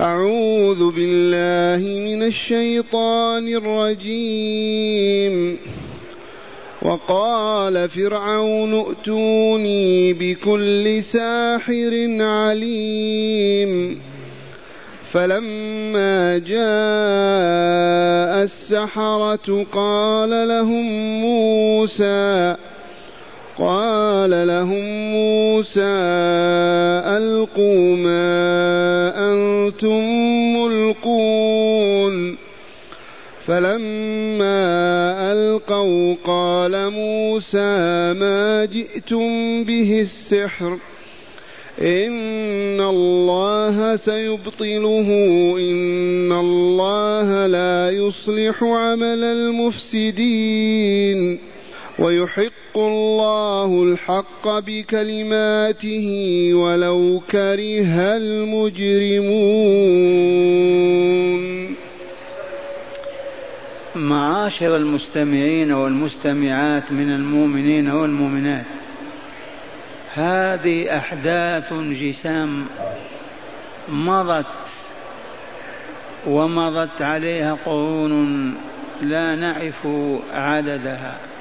أعوذ بالله من الشيطان الرجيم. وقال فرعون ائتوني بكل ساحر عليم. فلما جاء السحرة قال لهم موسى قال لهم موسى ألقوا ما أنتم ملقون. فلما ألقوا قال موسى ما جئتم به السحر. إن الله سيبطله إن الله لا يصلح عمل المفسدين. ويحق الله الحق بكلماته ولو كره المجرمون. معاشر المستمعين والمستمعات من المؤمنين والمؤمنات هذه أحداث جسام مضت ومضت عليها قرون لا نعرف عددها.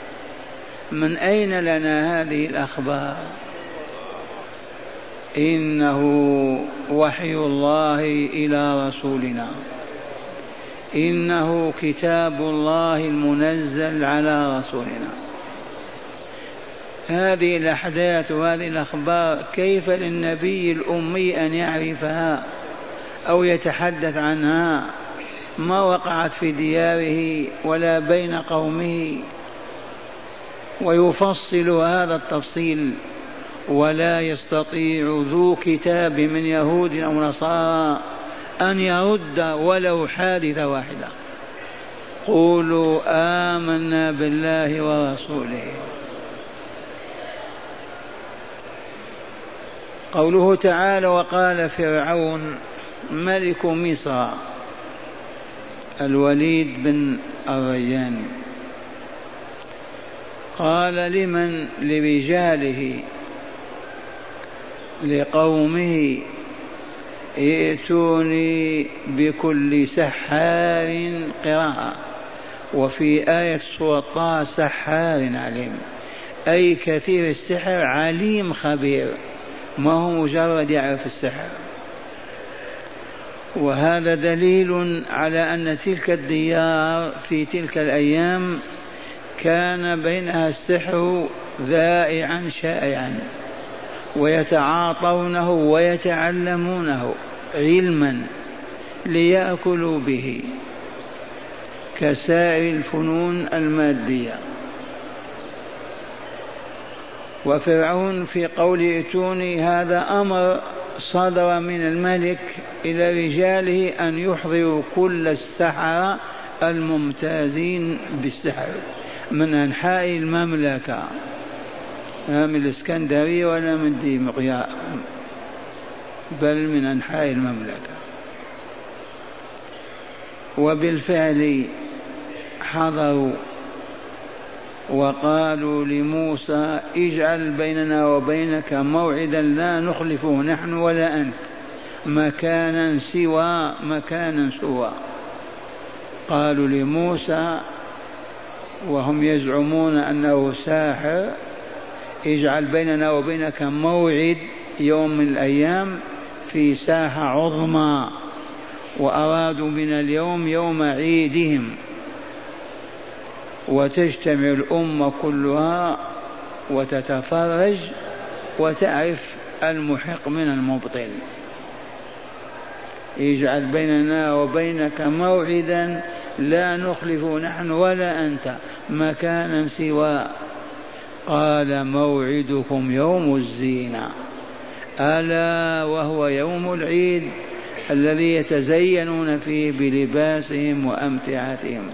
من أين لنا هذه الأخبار؟ إنه وحي الله إلى رسولنا. إنه كتاب الله المنزل على رسولنا. هذه الأحداث وهذه الأخبار كيف للنبي الأمي أن يعرفها أو يتحدث عنها؟ ما وقعت في دياره ولا بين قومه؟ ويفصل هذا التفصيل ولا يستطيع ذو كتاب من يهود أو نصارى أن يرد ولو حادثة واحدة. قولوا آمنا بالله ورسوله. قوله تعالى وقال فرعون ملك مصر الوليد بن الريان قال لمن؟ لرجاله لقومه ائتوني بكل سحار قراءة. وفي آية سورة سحار عليم. أي كثير السحر عليم خبير. ما هو مجرد يعرف السحر. وهذا دليل على أن تلك الديار في تلك الأيام كان بينها السحر ذائعا شائعا ويتعاطونه ويتعلمونه علما ليأكلوا به كسائر الفنون المادية. وفرعون في قول ائتوني هذا أمر صدر من الملك إلى رجاله أن يحضروا كل السحرة الممتازين بالسحر. من أنحاء المملكة لا من الإسكندرية ولا من دي مقيا بل من أنحاء المملكة. وبالفعل حضروا وقالوا لموسى اجعل بيننا وبينك موعدا لا نخلفه نحن ولا أنت مكانا سوى مكانا سوى. قالوا لموسى وهم يزعمون أنه ساحر اجعل بيننا وبينك موعد يوم من الأيام في ساحة عظمى وأرادوا من اليوم يوم عيدهم وتجتمع الأمة كلها وتتفرج وتعرف المحق من المبطل. اجعل بيننا وبينك موعدا لا نخلف نحن ولا أنت مكانا سوى. قال موعدكم يوم الزينة ألا وهو يوم العيد الذي يتزينون فيه بلباسهم وأمتعتهم.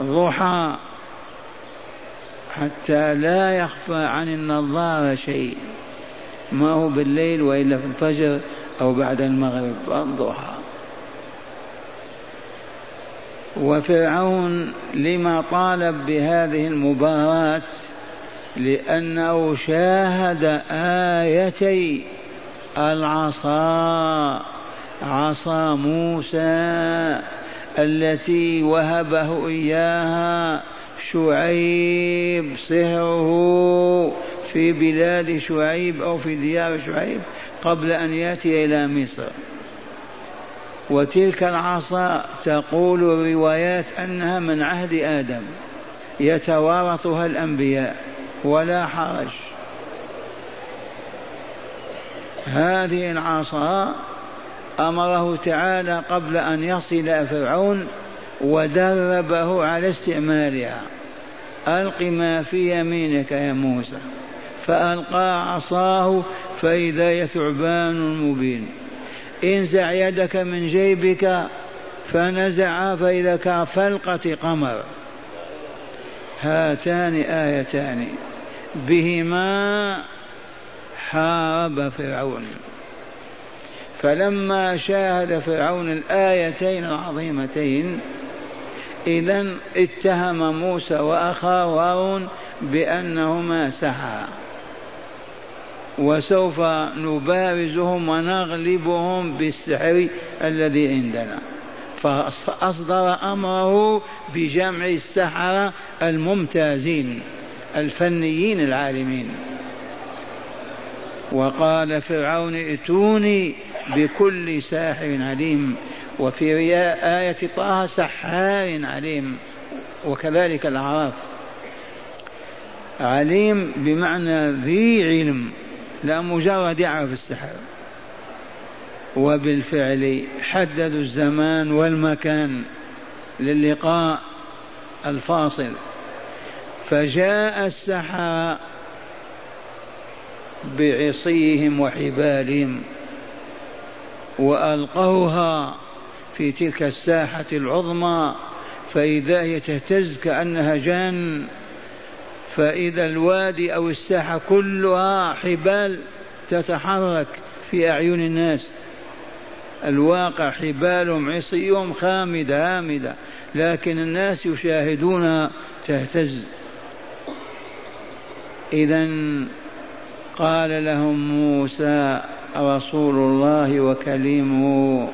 ضحى حتى لا يخفى عن النظارة شيء. ما هو بالليل وإلا في الفجر أو بعد المغرب. الضحى وفرعون لما طالب بهذه المباراة لأنه شاهد آيتي العصا عصا موسى التي وهبه إياها شعيب صهره في بلاد شعيب أو في ديار شعيب قبل أن يأتي إلى مصر. وتلك العصا تقول الروايات أنها من عهد آدم يتوارثها الأنبياء ولا حرج. هذه العصا أمره تعالى قبل أن يصل فرعون ودربه على استعمالها ألق ما في يمينك يا موسى فألقى عصاه فإذا هي ثعبان مبين. انزع يدك من جيبك فنزع فإذا كفلقه قمر. هاتان آيتان. بهما حارب فرعون. فلما شاهد فرعون الآيتين العظيمتين إذا اتهم موسى وأخاه هارون بأنهما سحرا. وسوف نبارزهم ونغلبهم بالسحر الذي عندنا. فأصدر أمره بجمع السحرة الممتازين الفنيين العالمين. وقال فرعون ائتوني بكل ساحر عليم وفي آية طه سحار عليم وكذلك الأعراف. عليم بمعنى ذي علم. لا مجرد يعرف السحر. وبالفعل حددوا الزمان والمكان للقاء الفاصل. فجاء السحرة بعصيهم وحبالهم وألقوها في تلك الساحة العظمى فإذا هي تهتز كأنها جان فإذا الوادي أو الساحة كلها حبال تتحرك في أعين الناس. الواقع حبالهم عصيهم خامده هامده لكن الناس يشاهدونها تهتز. اذا قال لهم موسى رسول الله وكليمه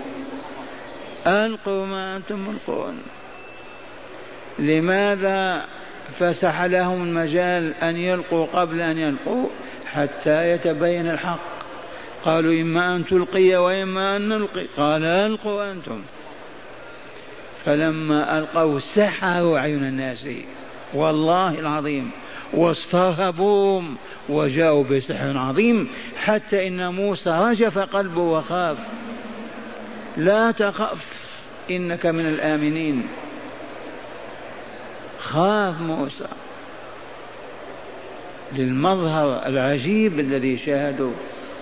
ألقوا ما أنتم ملقون. لماذا فسح لهم المجال أن يلقوا قبل أن يلقوا حتى يتبين الحق. قالوا إما أن تلقي وإما أن نلقي. قال ألقوا أنتم. فلما ألقوا سحروا عيون الناس. والله العظيم. واسترهبوهم وجاءوا بسحر عظيم. حتى إن موسى رجف قلبه وخاف. لا تخف. إنك من الآمنين. خاف موسى للمظهر العجيب الذي شاهدوا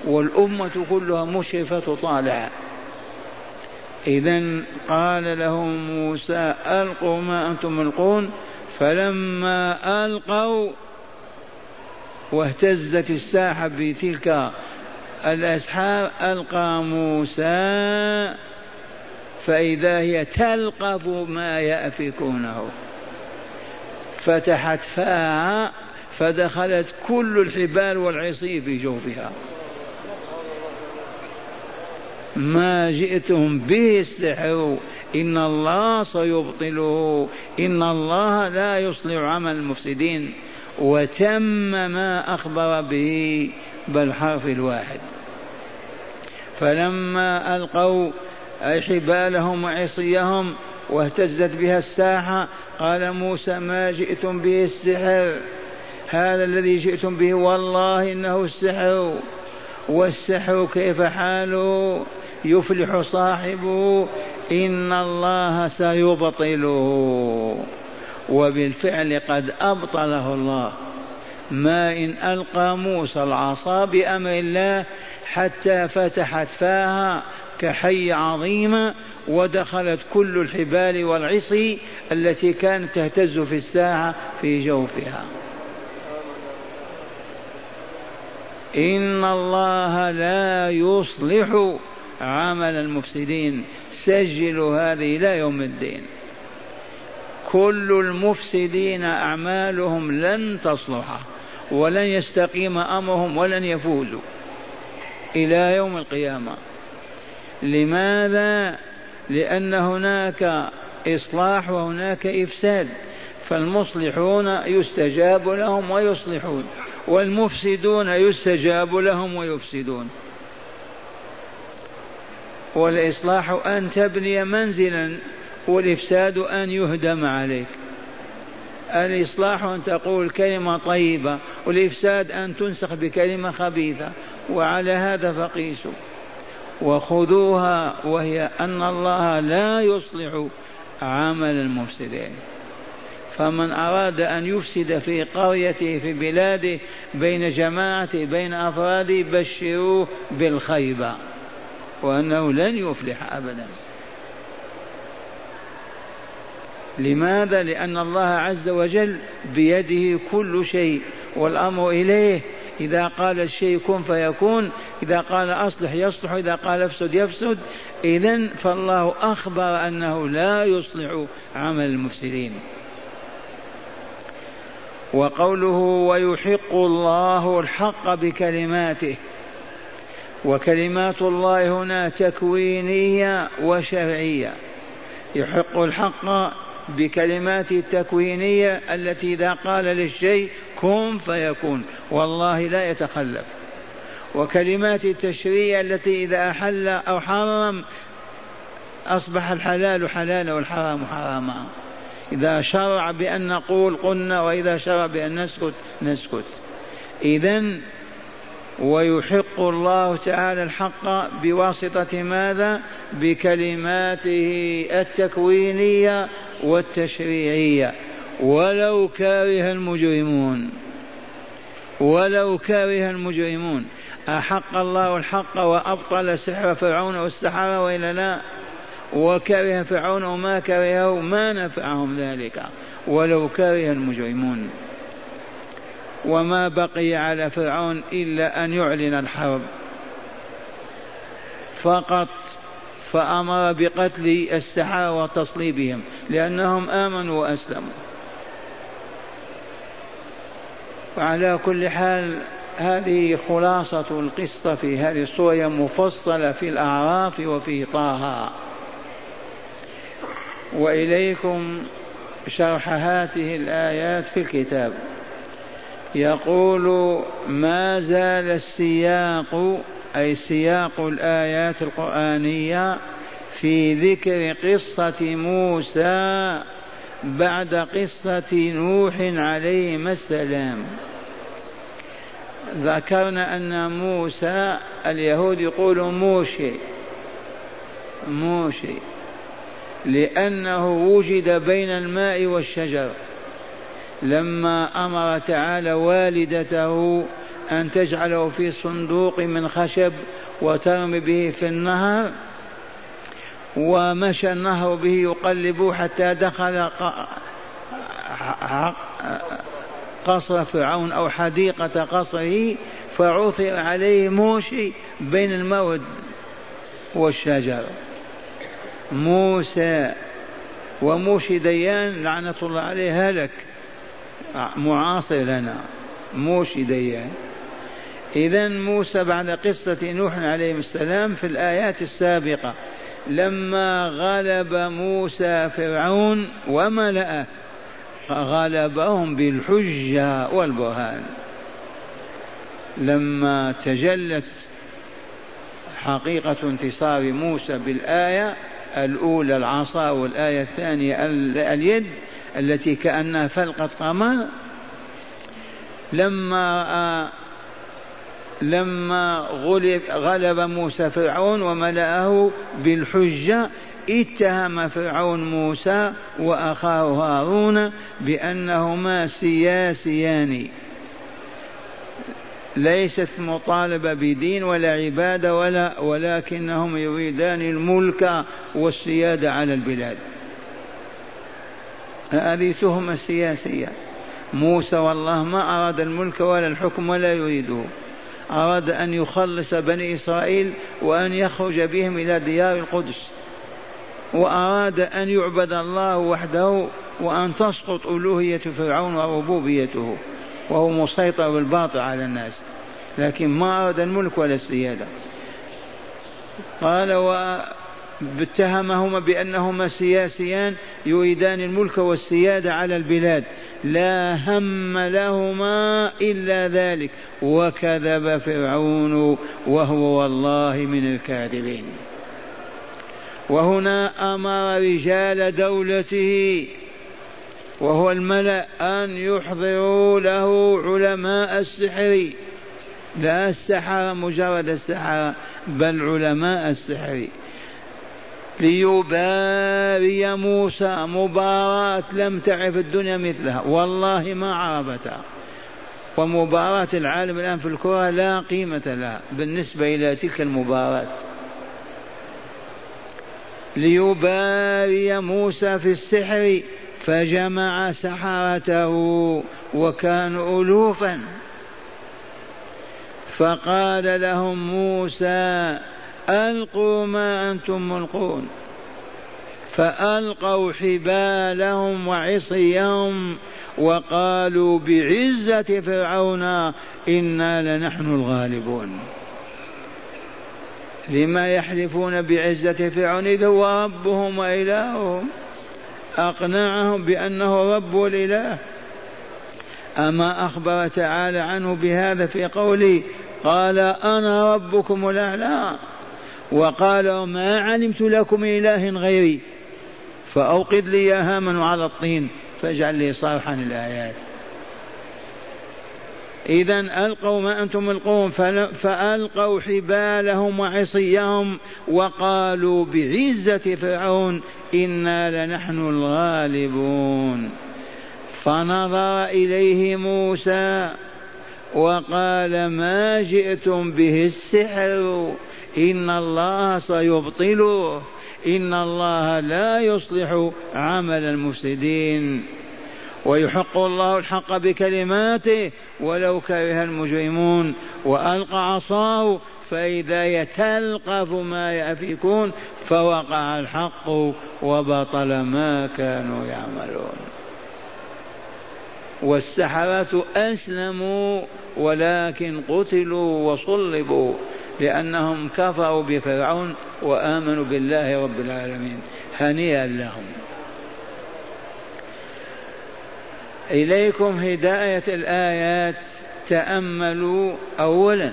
والأمة كلها مشرفة طالعة. إذا قال لهم موسى ألقوا ما أنتم ملقون. فلما ألقوا واهتزت الساحة بتلك الأسحار ألقى موسى فإذا هي تلقف ما يأفكونه. فتحت فاها فدخلت كل الحبال والعصي في جوفها. ما جئتم به السحر إن الله سيبطله إن الله لا يصلح عمل المفسدين. وتم ما أخبر به بالحرف الواحد. فلما ألقوا حبالهم وعصيهم واهتزت بها الساحة. قال موسى ما جئتم به السحر. هذا الذي جئتم به والله إنه السحر. والسحر كيف حاله يفلح صاحبه إن الله سيبطله. وبالفعل قد أبطله الله. ما إن ألقى موسى العصا بأمر الله حتى فتحت فاها كحي عظيمة ودخلت كل الحبال والعصي التي كانت تهتز في الساعة في جوفها. إن الله لا يصلح عمل المفسدين. سجلوا هذه إلى يوم الدين. كل المفسدين أعمالهم لن تصلح ولن يستقيم أمرهم ولن يفوزوا. إلى يوم القيامة. لماذا؟ لأن هناك إصلاح وهناك إفساد فالمصلحون يستجاب لهم ويصلحون والمفسدون يستجاب لهم ويفسدون. والإصلاح أن تبني منزلا والإفساد أن يهدم عليك. الإصلاح أن تقول كلمة طيبة والإفساد أن تنسخ بكلمة خبيثة وعلى هذا فقيسوا. وخذوها وهي أن الله لا يصلح عمل المفسدين. فمن أراد أن يفسد في قريته في بلاده بين جماعته بين أفراده بشروه بالخيبة وأنه لن يفلح أبدا. لماذا؟ لأن الله عز وجل بيده كل شيء والأمر إليه إذا قال الشيء كن فيكون إذا قال أصلح يصلح إذا قال افسد يفسد. إذا فالله أخبر أنه لا يصلح عمل المفسدين. وقوله ويحق الله الحق بكلماته. وكلمات الله هنا تكوينية وشرعية. يحق الحق بكلماته التكوينية التي إذا قال للشيء كن فيكون. والله لا يتخلف. وكلمات التشريع التي إذا أحل أو حرم أصبح الحلال حلالا والحرام حراما. إذا شرع بأن نقول قلنا وإذا شرع بأن نسكت نسكت. إذا ويحق الله تعالى الحق بواسطة ماذا؟ بكلماته التكوينية والتشريعية. ولو كره المجرمون. ولو كره المجرمون. أحق الله الحق وأبطل سحر فرعون والسحرة وإلا لا. وكره فرعون وما كرهه ما نفعهم ذلك. ولو كره المجرمون. وما بقي على فرعون إلا أن يعلن الحرب. فقط فأمر بقتل السحرة وتصليبهم لأنهم آمنوا وأسلموا. وعلى كل حال هذه خلاصة القصة في هذه الصورة مفصلة في الأعراف وفي طه. وإليكم شرح هذه الآيات في الكتاب. يقول ما زال السياق أي سياق الآيات القرآنية في ذكر قصة موسى بعد قصة نوح عليهما السلام. ذكرنا أن موسى اليهود يقولوا موشي. موشي. لأنه وجد بين الماء والشجر. لما أمر تعالى والدته أن تجعله في صندوق من خشب وترمي به في النهر ومشى النهر به يقلبه حتى دخل قصر فرعون أو حديقة قصره فعثر عليه موشي بين الموت والشجر. موسى وموشي ديان لعنة الله عليه هلك. معاصر لنا. موشي ديان. إذا موسى بعد قصة نوح عليه السلام في الآيات السابقة لما غلب موسى فرعون وملأه غلبهم بالحجة والبرهان لما تجلت حقيقة انتصار موسى بالآية الأولى العصا والآية الثانية اليد التي كأنها فلقة قمر لما لما غلب غلب موسى فرعون وملأه بالحجة اتهم فرعون موسى وأخاه هارون بأنهما سياسيان. ليست مطالبة بدين ولا عبادة ولا ولكنهم يريدان الملك والسيادة على البلاد. هذه تهمة سياسية موسى والله ما أراد الملك ولا الحكم ولا يريده. أراد أن يخلص بني إسرائيل وأن يخرج بهم إلى ديار القدس. وأراد أن يعبد الله وحده وأن تسقط ألوهية فرعون وربوبيته وهو مسيطر بالباطل على الناس لكن ما أراد الملك ولا السيادة. قال اتهمهما بأنهما سياسيان يريدان الملك والسيادة على البلاد. لا هم لهما إلا ذلك. وكذب فرعون وهو والله من الكاذبين. وهنا أمر رجال دولته وهو الملأ أن يحضروا له علماء السحر. لا السحرة مجرد السحرة بل علماء السحر. ليباري موسى مباراة لم تعرف الدنيا مثلها. والله ما عرفتها. ومباراة العالم الآن في الكرة لا قيمة لها بالنسبة إلى تلك المباراة. ليباري موسى في السحر فجمع سحرته وكانوا ألوفا. فقال لهم موسى ألقوا ما أنتم ملقون. فألقوا حبالهم وعصيهم وقالوا بعزة فرعون إنا لنحن الغالبون. لما يحلفون بعزة فرعون إذ هو ربهم وإلههم. أقنعهم بأنه رب الإله. أما أخبر تعالى عنه بهذا في قوله قال أنا ربكم الأعلى. وقال ما علمت لكم إله غيري. فأوقد لي يا هامان على الطين. فاجعل لي صالحا الآيات إذا ألقوا ما أنتم ملقون فألقوا حبالهم وعصيهم وقالوا بعزة فرعون إنا لنحن الغالبون. فنظر إليه موسى وقال ما جئتم به السحر؟ إن الله سيبطله إن الله لا يصلح عمل المفسدين. ويحق الله الحق بكلماته ولو كره المجرمون وألقى عصاه فإذا يتلقف ما يأفكون فوقع الحق وبطل ما كانوا يعملون. والسحرة أسلموا ولكن قتلوا وصلبوا لأنهم كفروا بفرعون وآمنوا بالله رب العالمين. هنيئا لهم. إليكم هداية الآيات. تأملوا أولا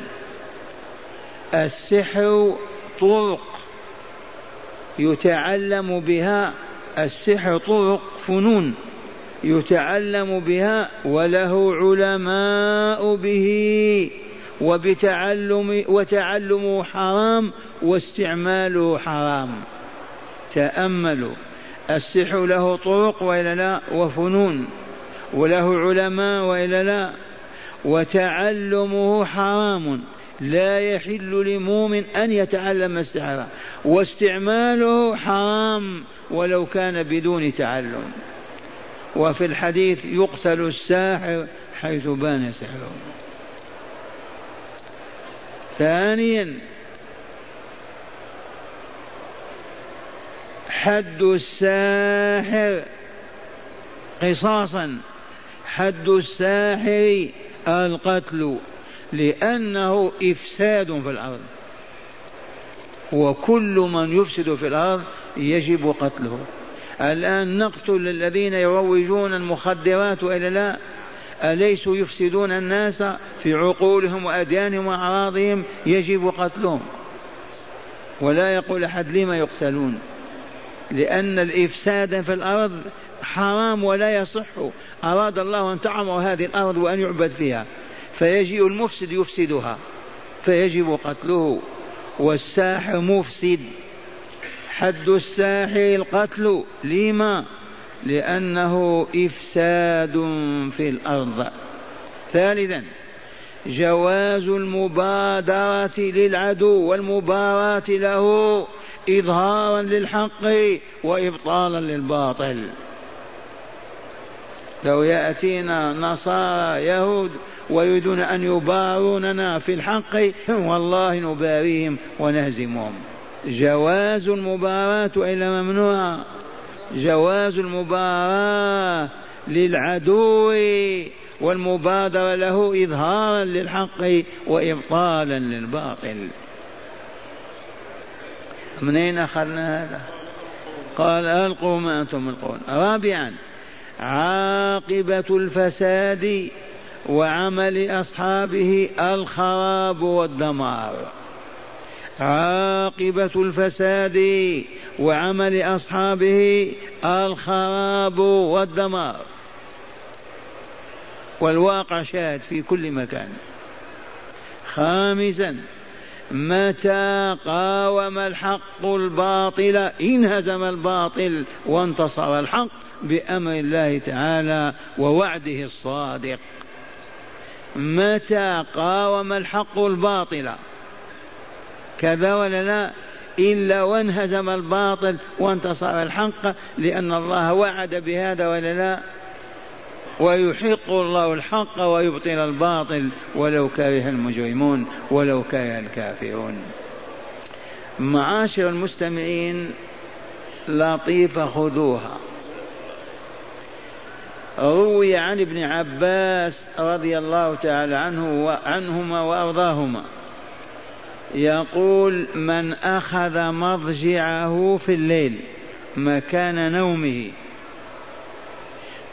السحر طرق. يتعلم بها السحر طرق فنون. يتعلم بها وله علماء به. وبتعلم وتعلمه حرام واستعماله حرام. تأملوا. السحر له طرق وإلا لا؟ وفنون. وله علماء وإلا لا. وتعلمه حرام. لا يحل لمؤمن أن يتعلم السحر. واستعماله حرام ولو كان بدون تعلم. وفي الحديث يقتل الساحر حيث بان سحره. ثانيا حد الساحر قصاصا. حد الساحر القتل لأنه إفساد في الأرض. وكل من يفسد في الأرض يجب قتله. الآن نقتل الذين يروجون المخدرات وإلا لا؟ أليسوا يفسدون الناس في عقولهم وأديانهم وأعراضهم؟ يجب قتلهم. ولا يقول أحد لما يقتلون؟ لأن الإفساد في الأرض حرام ولا يصح. أراد الله أن تعمر هذه الأرض وأن يعبد فيها. فيجيء المفسد يفسدها. فيجب قتله. والساحر مفسد. حد الساحر القتل. لما؟ لأنه إفساد في الأرض. ثالثا جواز المبادرة للعدو والمباراة له إظهارا للحق وإبطالا للباطل. لو يأتينا نصارى يهود ويريدون أن يباروننا في الحق والله نباريهم ونهزمهم. جواز المباراة إلا ممنوعة جواز المباراة للعدو والمبادرة له إظهارا للحق وإبطالا للباطل. منين أخذنا هذا؟ قال ألقوا ما أنتم ملقون. رابعا عاقبة الفساد وعمل أصحابه الخراب والدمار. عاقبة الفساد وعمل أصحابه الخراب والدمار. والواقع شاهد في كل مكان. خامسا متى قاوم الحق الباطل؟ انهزم الباطل وانتصر الحق. بأمر الله تعالى ووعده الصادق. متى قاوم الحق الباطل؟ كذا ولا لا؟ إلا وانهزم الباطل وانتصر الحق لأن الله وعد بهذا ولا لا؟ ويحق الله الحق ويبطل الباطل ولو كره المجرمون ولو كره الكافرون. معاشر المستمعين لطيفة خذوها. روي عن ابن عباس رضي الله تعالى عنه وعنهما وأرضاهما. يقول من أخذ مضجعه في الليل مكان نومه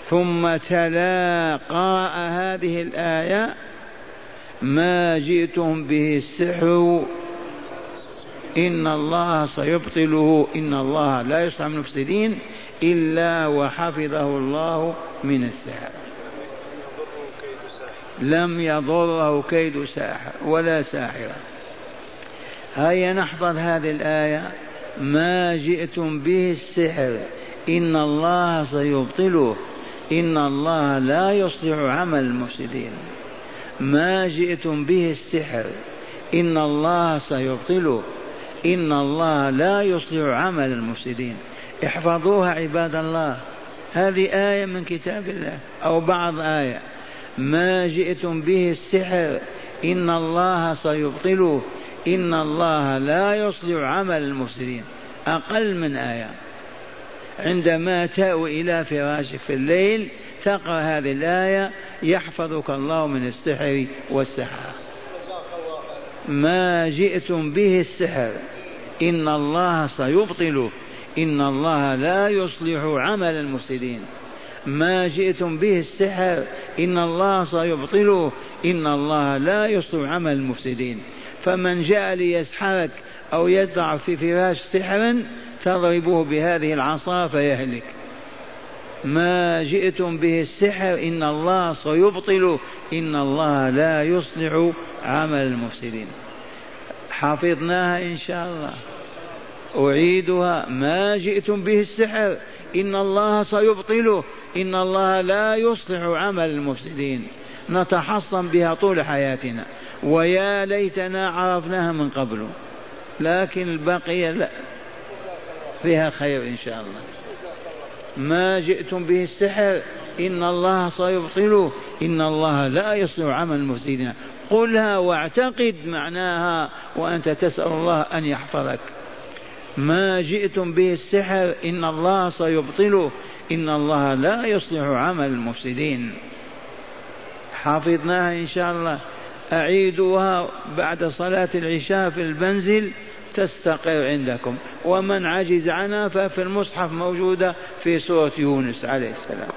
ثم تلا قرأ هذه الآية ما جئتم به السحر إن الله سيبطله إن الله لا يصلح المفسدين إلا وحفظه الله من السحر. لم يضره كيد ساحر ولا ساحرة. هيا نحفظ هذه الآية. ما جئتم به السحر. إن الله سيبطله. إن الله لا يصلح عمل المفسدين. ما جئتم به السحر. إن الله سيبطله. إن الله لا يصلح عمل المفسدين. احفظوها عباد الله. هذه آية من كتاب الله أو بعض آية. ما جئتم به السحر. إن الله سيبطله. إن الله لا يصلح عمل المفسدين. أقل من آية. عندما تأوي إلى فراشك في الليل تقرأ هذه الآية يحفظك الله من السحر والسحر ما جئتم به السحر. إن الله سيبطله. إن الله لا يصلح عمل المفسدين. ما جئتم به السحر إن الله سيبطله إن الله لا يصلح عمل المفسدين. فمن جاء ليسحرك أو يدع في فراش سحرا تضربه بهذه العصا فيهلك. ما جئتم به السحر إن الله سيبطل إن الله لا يصلح عمل المفسدين. حفظناها إن شاء الله. أعيدها. ما جئتم به السحر. إن الله سيبطله. إن الله لا يصلح عمل المفسدين. نتحصن بها طول حياتنا. ويا ليتنا عرفناها من قبل. لكن البقية لا. فيها خير إن شاء الله. ما جئتم به السحر. إن الله سيبطله. إن الله لا يصلح عمل المفسدين. قلها واعتقد معناها. وأنت تسأل الله أن يحفظك. ما جئتم به السحر إن الله سيبطله إن الله لا يصلح عمل المفسدين. حافظناها إن شاء الله. أعيدوها بعد صلاة العشاء في المنزل تستقر عندكم. ومن عجز عنها ففي المصحف موجودة في سورة يونس عليه السلام.